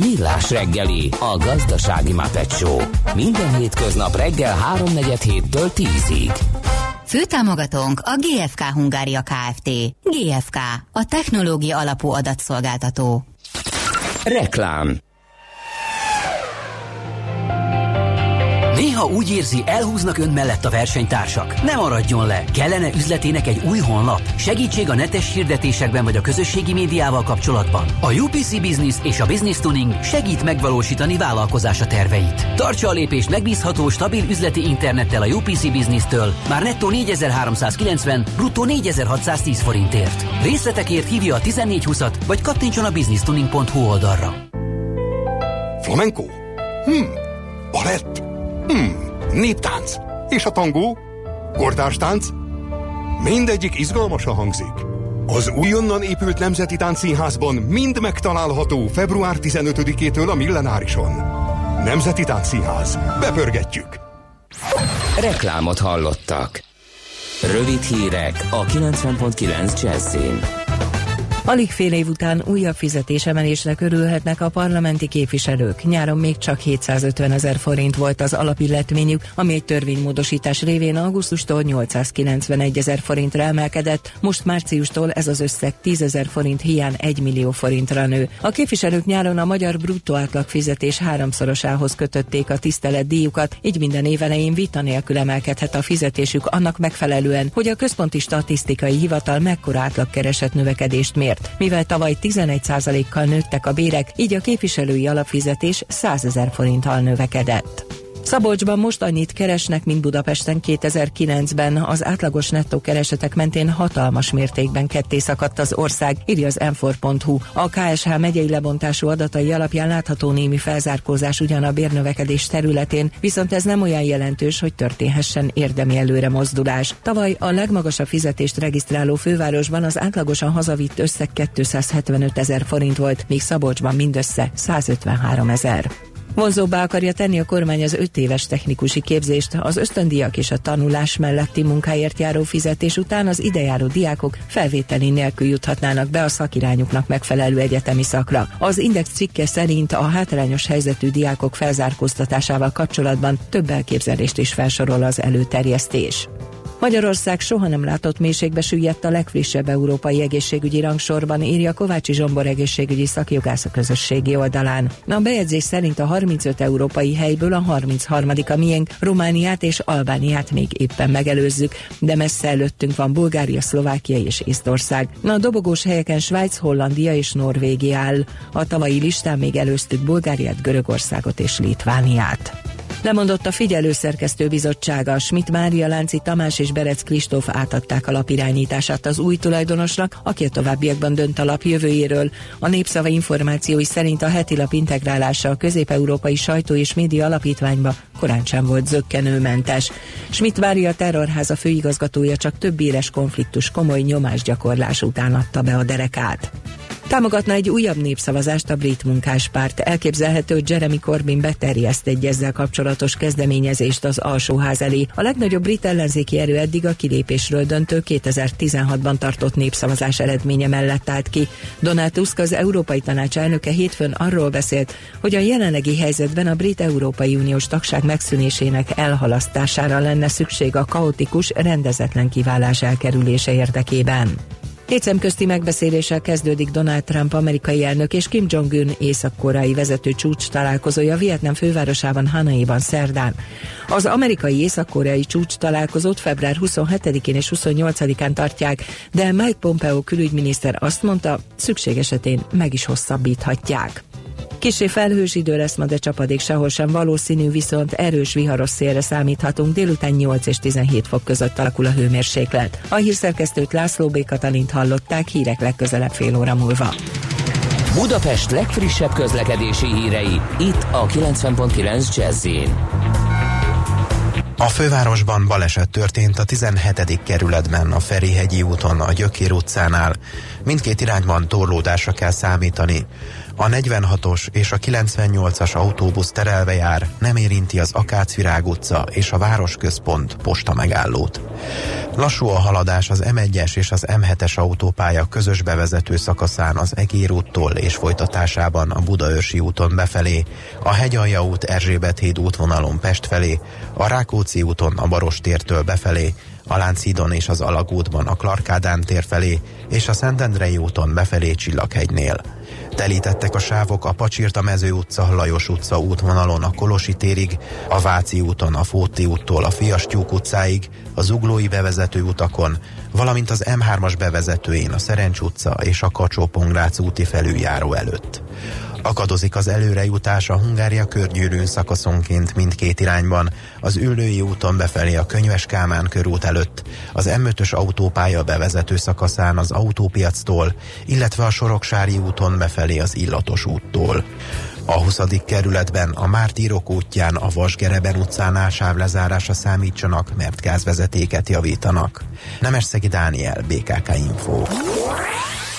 E: Millás reggeli, a gazdasági mapetsó. Minden hétköznap reggel 3.47 héttől 10-ig.
F: Főtámogatónk a GFK Hungária Kft. GFK, a technológia alapú adatszolgáltató.
E: Reklám
G: Néha úgy érzi, elhúznak ön mellett a versenytársak. Ne maradjon le! Kellene üzletének egy új honlap? Segítség a netes hirdetésekben vagy a közösségi médiával kapcsolatban? A UPC Business és a Business Tuning segít megvalósítani vállalkozása terveit. Tartsa a lépést megbízható, stabil üzleti internettel a UPC Business-től már nettó 4390, bruttó 4610 forintért. Részletekért hívja a 1420-at, vagy kattintson a businesstuning.hu oldalra.
H: Flamenco? Hmm. Balett? Hmm, néptánc. És a tangó? Kortárs Mindegyik izgalmasan hangzik. Az újonnan épült Nemzeti Táncszínházban mind megtalálható február 15-től a Millenárison. Nemzeti Táncszínház. Bepörgetjük!
E: Reklámot hallottak. Rövid hírek a 90.9 Jazzin.
I: Alig fél év után újabb fizetésemelésnek örülhetnek a parlamenti képviselők. Nyáron még csak 750 ezer forint volt az alapilletményük, ami egy törvénymódosítás révén augusztustól 891 ezer forintra emelkedett, most márciustól ez az összeg 10 ezer forint hiány 1 millió forintra nő. A képviselők nyáron a magyar bruttó átlag fizetés háromszorosához kötötték a díjukat, így minden évelején vita nélkül emelkedhet a fizetésük annak megfelelően, hogy a központi statisztikai hivatal mekkora átlagkereset növekedést mér bért. Mivel tavaly 11%-kal nőttek a bérek, így a képviselői alapfizetés 100 ezer forinttal növekedett. Szabolcsban most annyit keresnek, mint Budapesten 2009-ben. Az átlagos nettó keresetek mentén hatalmas mértékben ketté szakadt az ország, írja az m A KSH megyei lebontású adatai alapján látható némi felzárkózás ugyan a bérnövekedés területén, viszont ez nem olyan jelentős, hogy történhessen érdemi előre mozdulás. Tavaly a legmagasabb fizetést regisztráló fővárosban az átlagosan hazavitt összeg 275 ezer forint volt, míg Szabolcsban mindössze 153 ezer. Vonzóbbá akarja tenni a kormány az öt éves technikusi képzést, az ösztöndiak és a tanulás melletti munkáért járó fizetés után az idejáró diákok felvételi nélkül juthatnának be a szakirányuknak megfelelő egyetemi szakra. Az Index cikke szerint a hátrányos helyzetű diákok felzárkóztatásával kapcsolatban több elképzelést is felsorol az előterjesztés. Magyarország soha nem látott mélységbe süllyedt a legfrissebb európai egészségügyi rangsorban, írja Kovácsi Zsombor egészségügyi szakjogász a közösségi oldalán. A bejegyzés szerint a 35 európai helyből a 33. a miénk, Romániát és Albániát még éppen megelőzzük, de messze előttünk van Bulgária, Szlovákia és Észtország. A dobogós helyeken Svájc, Hollandia és Norvégia áll. A tavalyi listán még előztük Bulgáriát, Görögországot és Litvániát. Lemondott a figyelőszerkesztő bizottsága, Schmidt Mária Lánci Tamás és Berec Kristóf átadták a lapirányítását az új tulajdonosnak, aki a továbbiakban dönt a lap jövőjéről. A népszava információi szerint a heti lap integrálása a közép-európai sajtó és média alapítványba korán sem volt zöggenőmentes. Schmidt Mária terrorháza főigazgatója csak több éles konfliktus komoly nyomásgyakorlás után adta be a derekát. Támogatna egy újabb népszavazást a brit munkáspárt. Elképzelhető, hogy Jeremy Corbyn beterjeszt egy ezzel kapcsolatos kezdeményezést az alsóház elé. A legnagyobb brit ellenzéki erő eddig a kilépésről döntő 2016-ban tartott népszavazás eredménye mellett állt ki. Donald Tusk az Európai Tanács elnöke hétfőn arról beszélt, hogy a jelenlegi helyzetben a brit Európai Uniós tagság megszűnésének elhalasztására lenne szükség a kaotikus, rendezetlen kiválás elkerülése érdekében. Két szemközti megbeszéléssel kezdődik Donald Trump amerikai elnök és Kim Jong-un észak-koreai vezető csúcs találkozója Vietnam fővárosában Hanaiban szerdán. Az amerikai észak-koreai csúcs találkozót február 27-én és 28-án tartják, de Mike Pompeo külügyminiszter azt mondta, szükség esetén meg is hosszabbíthatják. Kisé felhős idő lesz ma, de csapadék sehol sem valószínű, viszont erős viharos szélre számíthatunk. Délután 8 és 17 fok között alakul a hőmérséklet. A hírszerkesztőt László B. Katalint hallották, hírek legközelebb fél óra múlva.
E: Budapest legfrissebb közlekedési hírei, itt a 90.9 jazz
J: a fővárosban baleset történt a 17. kerületben a Ferihegyi úton a Gyökér utcánál. Mindkét irányban torlódásra kell számítani. A 46-os és a 98-as autóbusz terelve jár, nem érinti az Akácvirág utca és a Városközpont posta megállót. Lassú a haladás az M1-es és az M7-es autópálya közös bevezető szakaszán az Egér úttól és folytatásában a Budaörsi úton befelé, a Hegyalja út Erzsébet híd útvonalon Pest felé, a Rákóczi úton a Barostértől befelé, a Lánchídon és az Alagútban a Klarkádán tér felé, és a Szentendrei úton befelé Csillaghegynél. Telítettek a sávok a Pacsirta mező utca, Lajos utca útvonalon a Kolosi térig, a Váci úton a Fóti úttól a Fiastyúk utcáig, a Zuglói bevezető utakon, valamint az M3-as bevezetőjén a Szerencs utca és a kacsó úti felüljáró előtt. Akadozik az előrejutás a Hungária körgyűrűn szakaszonként mindkét irányban, az Üllői úton befelé a Könyves Kálmán körút előtt, az M5-ös autópálya bevezető szakaszán az autópiactól, illetve a Soroksári úton befelé az Illatos úttól. A 20. kerületben a Mártírok útján a Vasgereben utcánál sávlezárása számítsanak, mert gázvezetéket javítanak. Nemesszegi Dániel, BKK Info.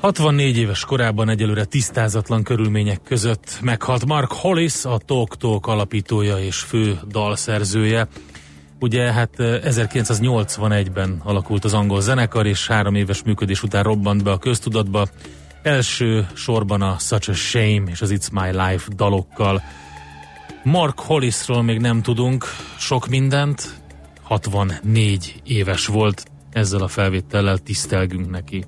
K: 64 éves korában egyelőre tisztázatlan körülmények között meghalt Mark Hollis, a Talk Talk alapítója és fő dalszerzője. Ugye hát 1981-ben alakult az angol zenekar, és három éves működés után robbant be a köztudatba. Első sorban a Such a Shame és az It's My Life dalokkal. Mark Hollisról még nem tudunk sok mindent, 64 éves volt, ezzel a felvétellel tisztelgünk neki.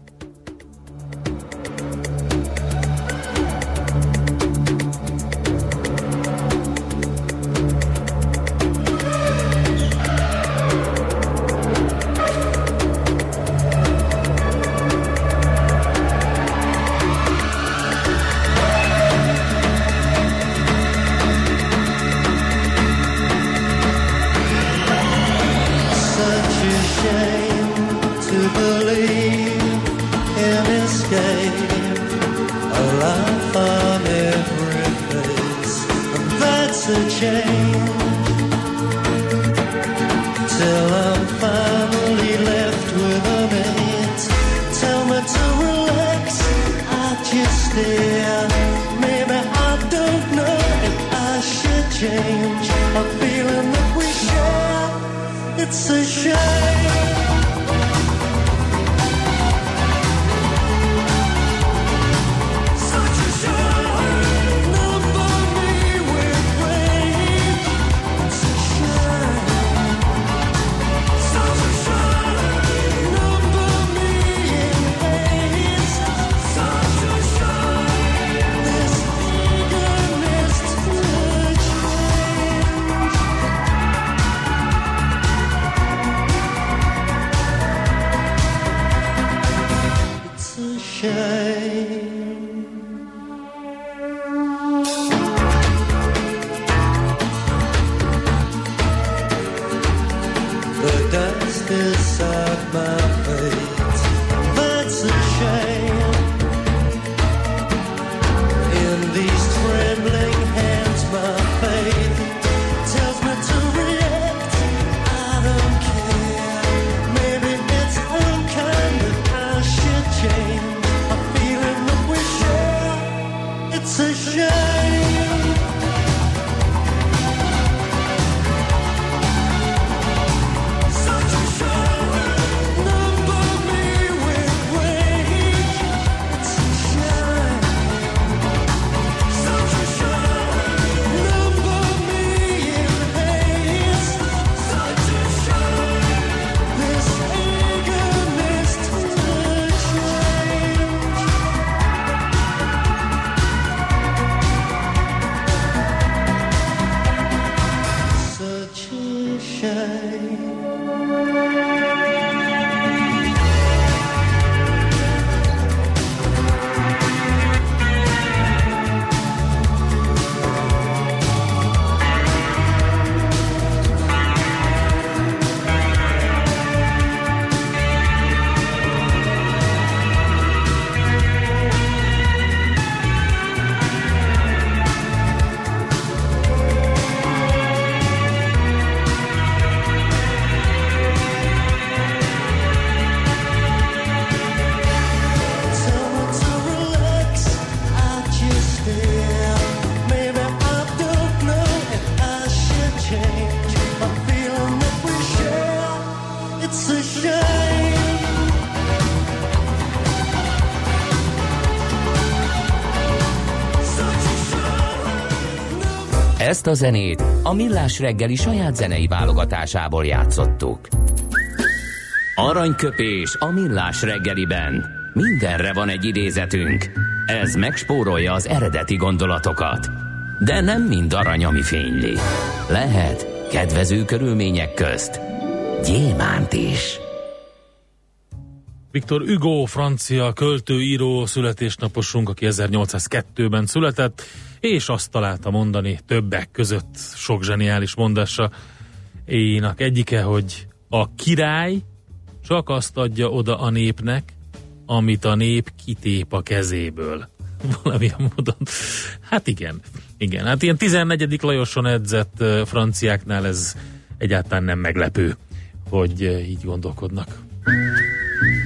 E: Ezt a zenét a Millás reggeli saját zenei válogatásából játszottuk. Aranyköpés a Millás reggeliben. Mindenre van egy idézetünk. Ez megspórolja az eredeti gondolatokat. De nem mind arany, ami fényli. Lehet kedvező körülmények közt gyémánt is.
K: Viktor Hugo, francia költőíró, születésnaposunk, aki 1802-ben született, és azt találta mondani többek között sok zseniális mondása énak egyike, hogy a király csak azt adja oda a népnek, amit a nép kitép a kezéből. Valamilyen módon. Hát igen.
B: Igen, hát ilyen 14. Lajoson edzett franciáknál ez egyáltalán nem meglepő, hogy így gondolkodnak.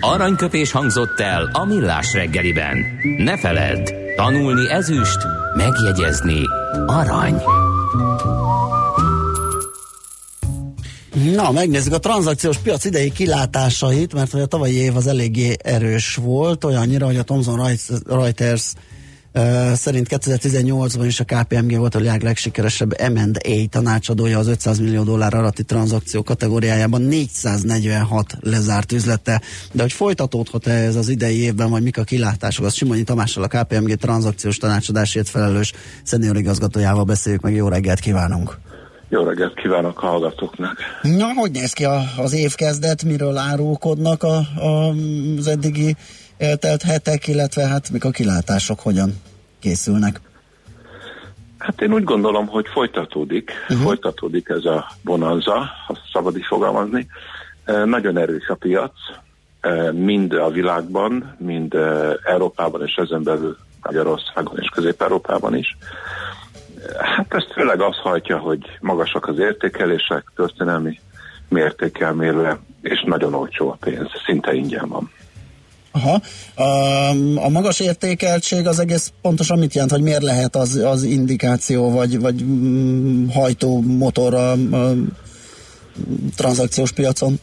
E: Aranyköpés hangzott el a millás reggeliben. Ne feledd, tanulni ezüst, megjegyezni arany.
A: Na, megnézzük a tranzakciós piac idei kilátásait, mert hogy a tavalyi év az eléggé erős volt, olyannyira, hogy a Thomson Reuters Uh, szerint 2018-ban is a KPMG volt a világ legsikeresebb M&A tanácsadója az 500 millió dollár alatti tranzakció kategóriájában 446 lezárt üzlete. De hogy folytatódhat-e ez az idei évben, vagy mik a kilátások, az Simonyi Tamással a KPMG tranzakciós tanácsadásért felelős szenior igazgatójával beszéljük meg. Jó reggelt kívánunk!
L: Jó reggelt kívánok a hallgatóknak!
A: Na, hogy néz ki a, az évkezdet, miről árulkodnak a, a, az eddigi eltelt hetek, illetve hát mik a kilátások, hogyan készülnek?
L: Hát én úgy gondolom, hogy folytatódik, uh-huh. folytatódik ez a bonanza, ha szabad is fogalmazni. E, nagyon erős a piac, e, mind a világban, mind e, Európában és ezen belül Magyarországon és Közép-Európában is. Hát ezt főleg az hajtja, hogy magasak az értékelések, történelmi mértékkel mérve, és nagyon olcsó a pénz, szinte ingyen van.
A: Aha. A, magas értékeltség az egész pontosan mit jelent, hogy miért lehet az, az indikáció, vagy, vagy mm, hajtó motor a, a tranzakciós piacon?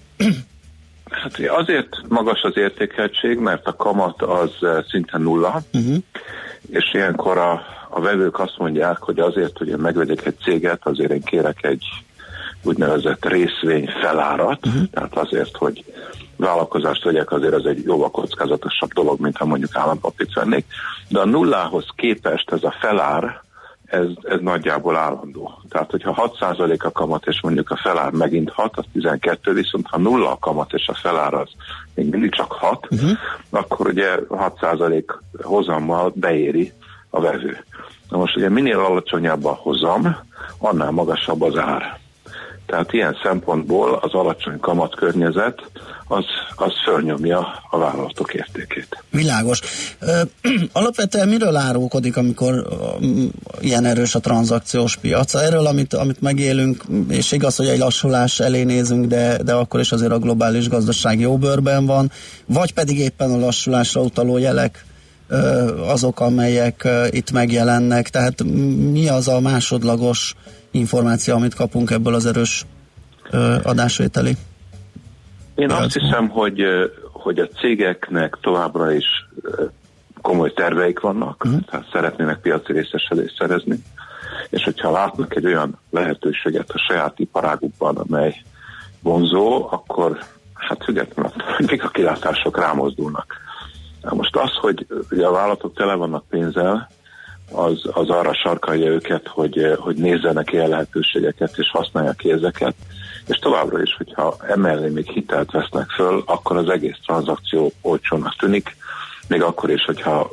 L: Hát azért magas az értékeltség, mert a kamat az szinte nulla, uh-huh. és ilyenkor a, a vevők azt mondják, hogy azért, hogy én megvegyek egy céget, azért én kérek egy úgynevezett részvény felárat, uh-huh. tehát azért, hogy vállalkozást vegyek, azért ez egy jóval kockázatosabb dolog, mint ha mondjuk állampapírt vennék. De a nullához képest ez a felár, ez, ez nagyjából állandó. Tehát, hogyha 6% a kamat, és mondjuk a felár megint 6, az 12, viszont ha nulla a kamat, és a felár az még mindig csak 6, uh-huh. Mhm. akkor ugye 6% hozammal beéri a vevő. Na most ugye minél alacsonyabb a hozam, annál magasabb az ár. Tehát ilyen szempontból az alacsony kamat környezet az, az fölnyomja a vállalatok értékét.
A: Világos. Ö, alapvetően miről árulkodik, amikor ilyen erős a tranzakciós piac? Erről, amit, amit megélünk, és igaz, hogy egy lassulás elé nézünk, de, de akkor is azért a globális gazdaság jó bőrben van, vagy pedig éppen a lassulásra utaló jelek azok, amelyek itt megjelennek. Tehát mi az a másodlagos információ, amit kapunk ebből az erős adásvételi?
L: Én azt hiszem, hogy, hogy a cégeknek továbbra is komoly terveik vannak, uh-huh. tehát szeretnének piaci részesedést szerezni, és hogyha látnak egy olyan lehetőséget a saját iparágukban, amely vonzó, akkor hát függetlenül, mik a kilátások rámozdulnak. Na most az, hogy ugye a vállalatok tele vannak pénzzel, az, az arra sarkalja őket, hogy, hogy nézzenek ilyen lehetőségeket, és használják ki ezeket, és továbbra is, hogyha emellé még hitelt vesznek föl, akkor az egész tranzakció olcsónak tűnik, még akkor is, hogyha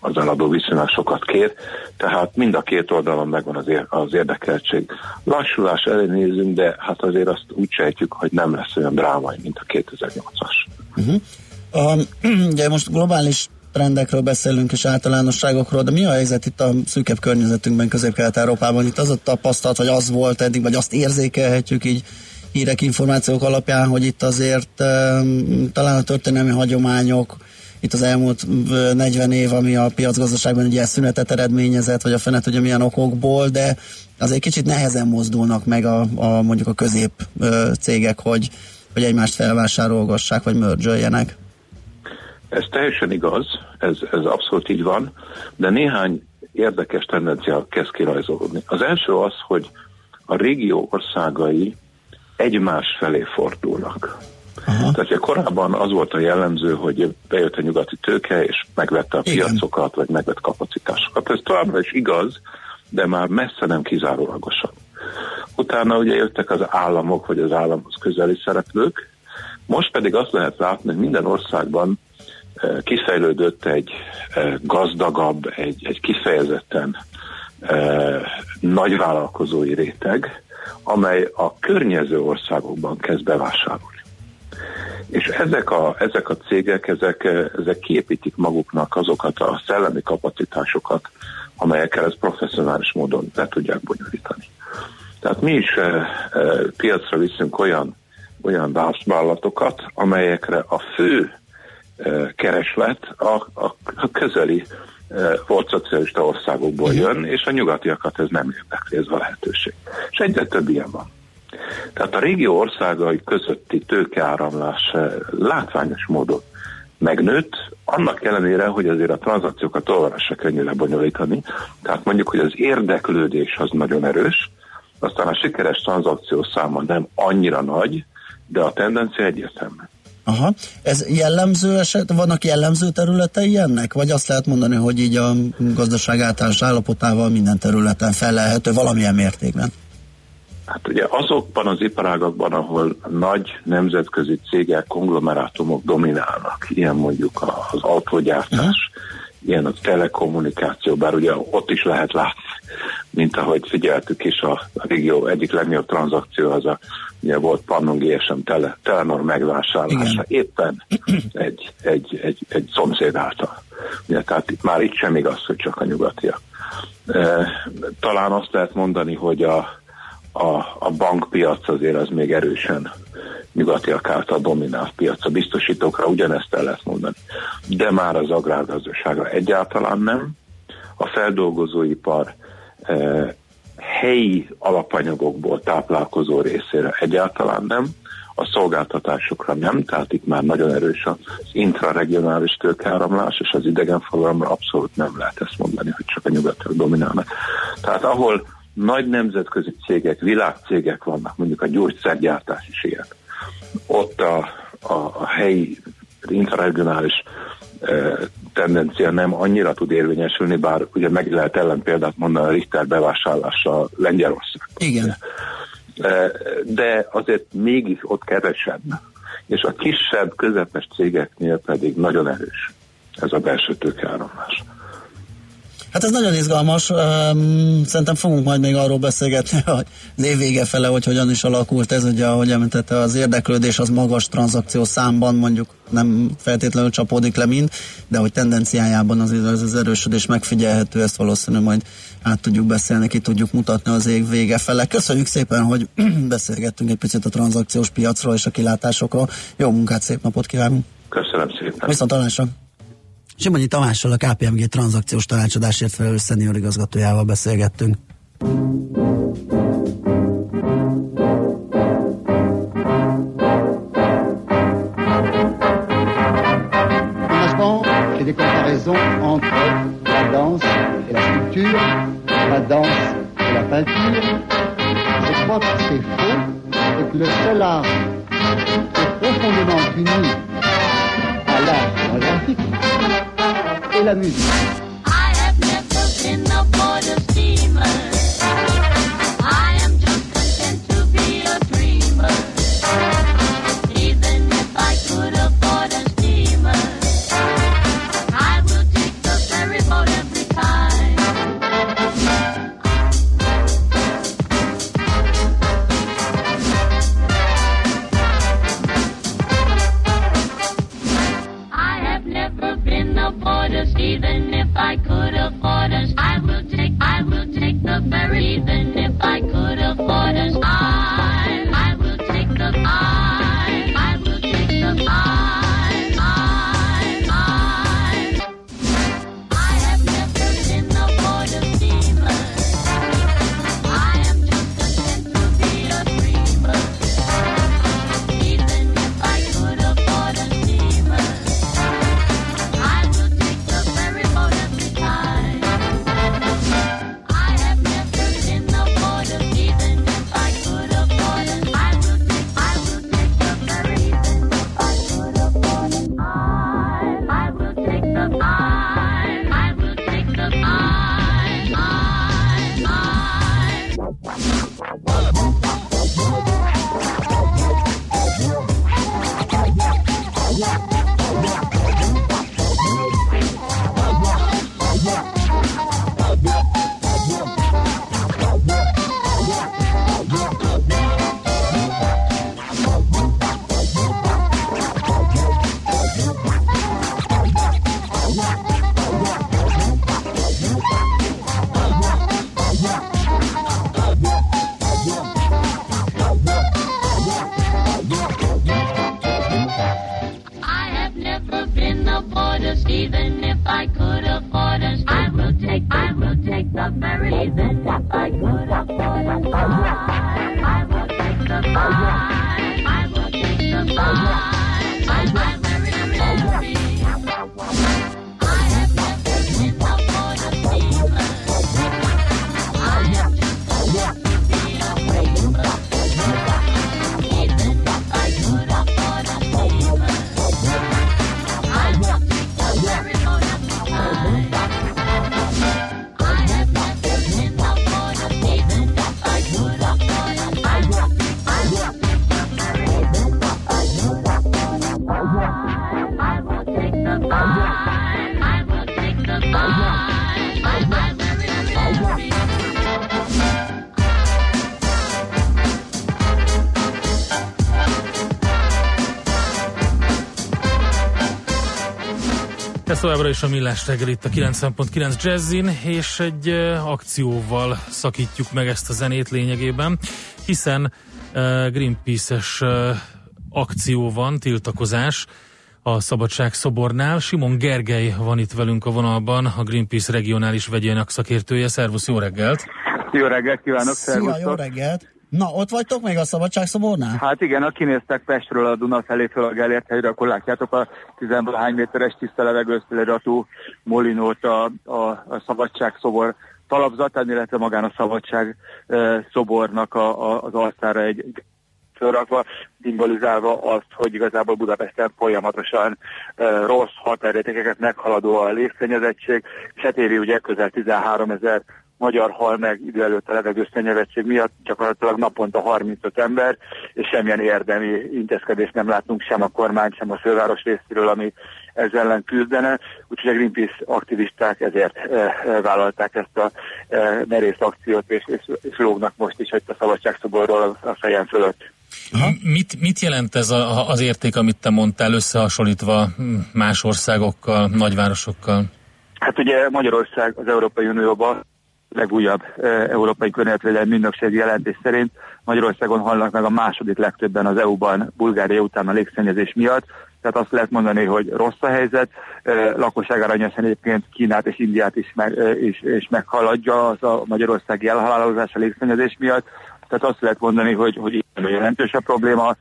L: az eladó viszonylag sokat kér, tehát mind a két oldalon megvan az, ér- az érdekeltség. Lassulás elé nézünk, de hát azért azt úgy sejtjük, hogy nem lesz olyan drámai, mint a 2008-as. Uh-huh.
A: Um, ugye most globális trendekről beszélünk és általánosságokról, de mi a helyzet itt a szűkebb környezetünkben, Közép-Kelet-Európában? Itt az a tapasztalat, vagy az volt eddig, vagy azt érzékelhetjük így hírek, információk alapján, hogy itt azért talán a történelmi hagyományok, itt az elmúlt 40 év, ami a piacgazdaságban ugye szünetet eredményezett, vagy a fenet ugye milyen okokból, de azért kicsit nehezen mozdulnak meg a, a mondjuk a közép cégek, hogy, hogy egymást felvásárolgassák, vagy mördzsöljenek.
L: Ez teljesen igaz, ez, ez abszolút így van, de néhány érdekes tendencia kezd kirajzolódni. Az első az, hogy a régió országai egymás felé fordulnak. Aha. Tehát korábban az volt a jellemző, hogy bejött a nyugati tőke, és megvette a Igen. piacokat, vagy megvett kapacitásokat. Ez továbbra is igaz, de már messze nem kizárólagosan. Utána ugye jöttek az államok, vagy az államhoz közeli szereplők, most pedig azt lehet látni, hogy minden országban kifejlődött egy gazdagabb, egy, egy kifejezetten nagyvállalkozói réteg, amely a környező országokban kezd bevásárolni. És ezek a, ezek a cégek, ezek, ezek kiépítik maguknak azokat a szellemi kapacitásokat, amelyekkel ez professzionális módon le tudják bonyolítani. Tehát mi is e, e, piacra viszünk olyan, olyan vállalatokat, amelyekre a fő e, kereslet a, a, közeli volt szocialista országokból jön, és a nyugatiakat ez nem érdekli, ez a lehetőség. És egyre több ilyen van. Tehát a régió országai közötti tőkeáramlás látványos módon megnőtt, annak ellenére, hogy azért a tranzakciókat továbbra se könnyű lebonyolítani. Tehát mondjuk, hogy az érdeklődés az nagyon erős, aztán a sikeres tranzakció száma nem annyira nagy, de a tendencia egyértelmű.
A: Aha. Ez jellemző eset, vannak jellemző területei ennek? Vagy azt lehet mondani, hogy így a gazdaság általános állapotával minden területen felelhető valamilyen mértékben?
L: Hát ugye azokban az iparágakban, ahol nagy nemzetközi cégek, konglomerátumok dominálnak, ilyen mondjuk az autógyártás, uh-huh. Ilyen a telekommunikáció, bár ugye ott is lehet látni, mint ahogy figyeltük is, a, a régió egyik legnagyobb tranzakció az a ugye volt Pannon GSM tele, Telenor megvásárlása Igen. éppen egy, egy, egy, egy szomszéd által. Ugye, tehát itt már itt sem igaz, hogy csak a nyugatiak. E, talán azt lehet mondani, hogy a a, a bankpiac azért az még erősen nyugatiak által dominált piac. A biztosítókra ugyanezt el lehet mondani. De már az agrárgazdaságra egyáltalán nem. A feldolgozóipar e, helyi alapanyagokból táplálkozó részére egyáltalán nem. A szolgáltatásokra nem, tehát itt már nagyon erős az intraregionális tőkeáramlás, és az idegenforgalomra abszolút nem lehet ezt mondani, hogy csak a nyugatiak dominálnak. Tehát ahol nagy nemzetközi cégek, világcégek vannak, mondjuk a gyógyszergyártás is ilyen. Ott a, a, a helyi interregionális e, tendencia nem annyira tud érvényesülni, bár ugye meg lehet ellen példát mondani a Richter bevásárlása Lengyelország.
A: Igen.
L: E, de azért mégis ott kevesebb. És a kisebb, közepes cégeknél pedig nagyon erős ez a belső tőkeáramlás.
A: Hát ez nagyon izgalmas. Szerintem fogunk majd még arról beszélgetni, hogy az év vége fele, hogy hogyan is alakult ez. Ugye, ahogy említette, az érdeklődés az magas tranzakció számban mondjuk nem feltétlenül csapódik le mind, de hogy tendenciájában az, az, az erősödés megfigyelhető, ezt valószínűleg majd át tudjuk beszélni, ki tudjuk mutatni az év vége fele. Köszönjük szépen, hogy beszélgettünk egy picit a tranzakciós piacról és a kilátásokról. Jó munkát, szép napot kívánunk!
L: Köszönöm szépen!
A: Viszont találásra! Simonyi Tamással, a KPMG tranzakciós tanácsadásért felelős szenior igazgatójával beszélgettünk. entre la danse et la sculpture, la danse et la peinture. Je crois que c'est faux et que le seul art est profondément uni à l'art graphique et la musique.
M: orders. I will take, I will take the ferry, even if I
B: could afford us. I továbbra is a Millás reggel itt a 90.9 Jazzin, és egy akcióval szakítjuk meg ezt a zenét lényegében, hiszen Greenpeace-es akció van, tiltakozás a Szabadság szobornál. Simon Gergely van itt velünk a vonalban, a Greenpeace regionális vegyének szakértője. Szervusz, jó reggelt!
M: Jó reggelt kívánok,
A: Szia, jó reggelt! Na, ott vagytok még a szabadságszobornál?
M: Hát igen, ha kinéztek Pestről a Duna felé föl a Gellért helyre, akkor látjátok a 10 méteres tiszta levegőszfeleratú molinót a, a, a szabadságszobor talapzatán, illetve magán a szabadság e, szobornak a, a, az arcára egy, fölrakva, szimbolizálva azt, hogy igazából Budapesten folyamatosan e, rossz határértékeket meghaladó a légszennyezettség, és hát ugye közel 13 ezer magyar hal meg idő előtt a levegőszennyevetség miatt gyakorlatilag naponta 35 ember, és semmilyen érdemi intézkedést nem látunk sem a kormány, sem a főváros részéről, ami ezzel ellen küzdene, úgyhogy a Greenpeace aktivisták ezért e, e, vállalták ezt a e, merész akciót, és, és, és lógnak most is hogy a szabadságszoborról a fejem fölött.
B: Mit, mit jelent ez a, az érték, amit te mondtál, összehasonlítva más országokkal, nagyvárosokkal?
M: Hát ugye Magyarország az Európai Unióban legújabb európai környezetvédelmi ügynökség jelentés szerint Magyarországon halnak meg a második legtöbben az EU-ban Bulgária után a légszennyezés miatt. Tehát azt lehet mondani, hogy rossz a helyzet, lakosság arányosan egyébként Kínát és Indiát is, meg, is, is meghaladja az a magyarországi elhalálozás a légszennyezés miatt. Tehát azt lehet mondani, hogy, hogy jelentős a probléma,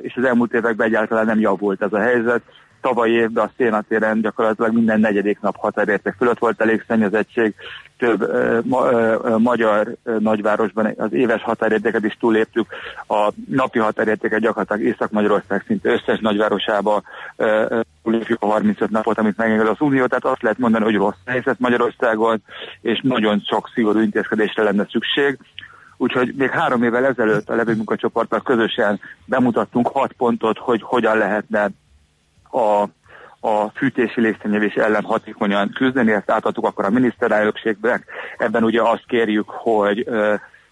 M: és az elmúlt években egyáltalán nem javult ez a helyzet tavaly évben a szénatéren gyakorlatilag minden negyedik nap határérték fölött volt. Elég szennyezettség, több uh, ma, uh, magyar uh, nagyvárosban az éves határértéket is túléptük, a napi határértéket gyakorlatilag Észak-Magyarország szinte összes nagyvárosába uh, túlépjük a 35 napot, amit megenged az Unió, tehát azt lehet mondani, hogy rossz helyzet Magyarországon, és nagyon sok szigorú intézkedésre lenne szükség. Úgyhogy még három évvel ezelőtt a levőmunkacsoporttal közösen bemutattunk hat pontot, hogy hogyan lehetne a, a fűtési légszennyevés ellen hatékonyan küzdeni, ezt átadtuk akkor a miniszterelnökségbe. Ebben ugye azt kérjük, hogy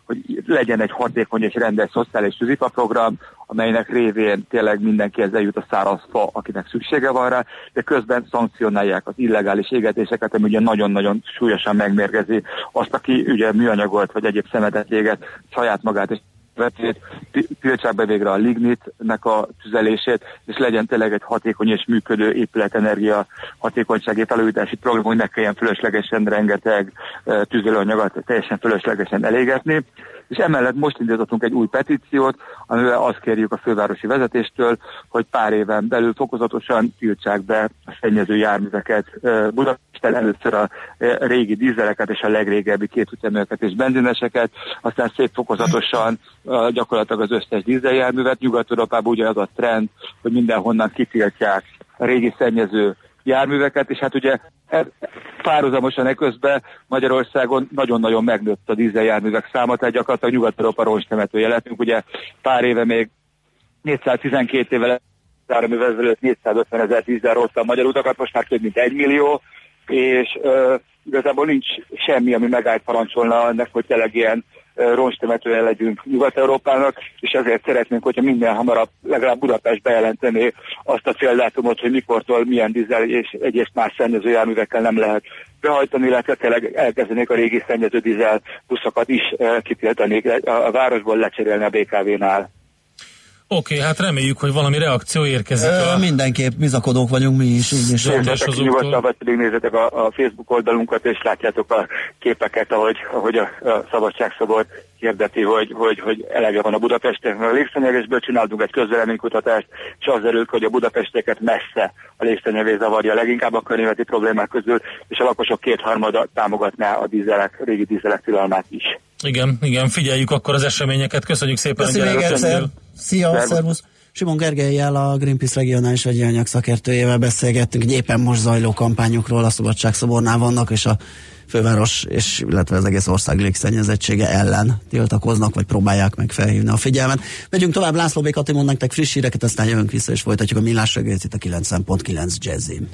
M: hogy legyen egy hatékony és rendes szociális program, amelynek révén tényleg mindenkihez eljut a száraz fa, akinek szüksége van rá, de közben szankcionálják az illegális égetéseket, ami ugye nagyon-nagyon súlyosan megmérgezi azt, aki ugye műanyagolt vagy egyéb szemetet éget saját magát és vetét, tiltsák be végre a lignitnek a tüzelését, és legyen tényleg egy hatékony és működő épületenergia hatékonysági felújítási program, hogy ne kelljen fölöslegesen rengeteg tüzelőanyagot teljesen fölöslegesen elégetni és emellett most indítottunk egy új petíciót, amivel azt kérjük a fővárosi vezetéstől, hogy pár éven belül fokozatosan tiltsák be a szennyező járműveket Budapesten, először a régi dízeleket és a legrégebbi kétüteműeket és benzineseket, aztán szép fokozatosan gyakorlatilag az összes dízeljárművet. Nyugat-Európában ugye az a trend, hogy mindenhonnan kitiltják a régi szennyező járműveket, és hát ugye ez párhuzamosan eközben Magyarországon nagyon-nagyon megnőtt a dízeljárművek száma, tehát gyakorlatilag Nyugat-Európa ronstemető jeletünk. Ugye pár éve még 412 évvel járművel ezelőtt 450 ezer dízel rossz a magyar utakat, most már több mint egy millió, és uh, igazából nincs semmi, ami megállt parancsolna ennek, hogy tényleg ilyen ronstemetően legyünk Nyugat-Európának, és ezért szeretnénk, hogyha minden hamarabb legalább Budapest bejelenteni azt a céldátumot, hogy mikortól milyen dízel és egyes más szennyező járművekkel nem lehet behajtani, illetve tényleg elkezdenék a régi szennyező dízel buszokat is kitiltani, a városból lecserélni a BKV-nál.
B: Oké, okay, hát reméljük, hogy valami reakció érkezik. Ö,
A: a... Mindenképp bizakodók vagyunk mi is. Így is
M: nyugodtan, vagy pedig nézzetek a, a Facebook oldalunkat, és látjátok a képeket, ahogy, ahogy a, a szabadságszabad hirdeti, hogy, hogy, hogy elege van a Budapesten. A légszennyezésből csináltunk egy közvéleménykutatást, és az derült, hogy a Budapesteket messze a légszennyezés zavarja leginkább a környezeti problémák közül, és a lakosok kétharmada támogatná a dízelek, régi dízelek tilalmát is.
B: Igen, igen, figyeljük akkor az eseményeket. Köszönjük szépen,
A: Köszönjük hogy. Szia, szervusz. Simon Gergelyel, a Greenpeace regionális vegyi anyag szakértőjével beszélgettünk, egy éppen most zajló kampányokról a Szabadságszobornál vannak, és a főváros, és illetve az egész ország légszennyezettsége ellen tiltakoznak, vagy próbálják meg felhívni a figyelmet. Megyünk tovább, László B. Kati mond nektek friss híreket, aztán jövünk vissza, és folytatjuk a millás reggelit itt a 9.9 Jazzin.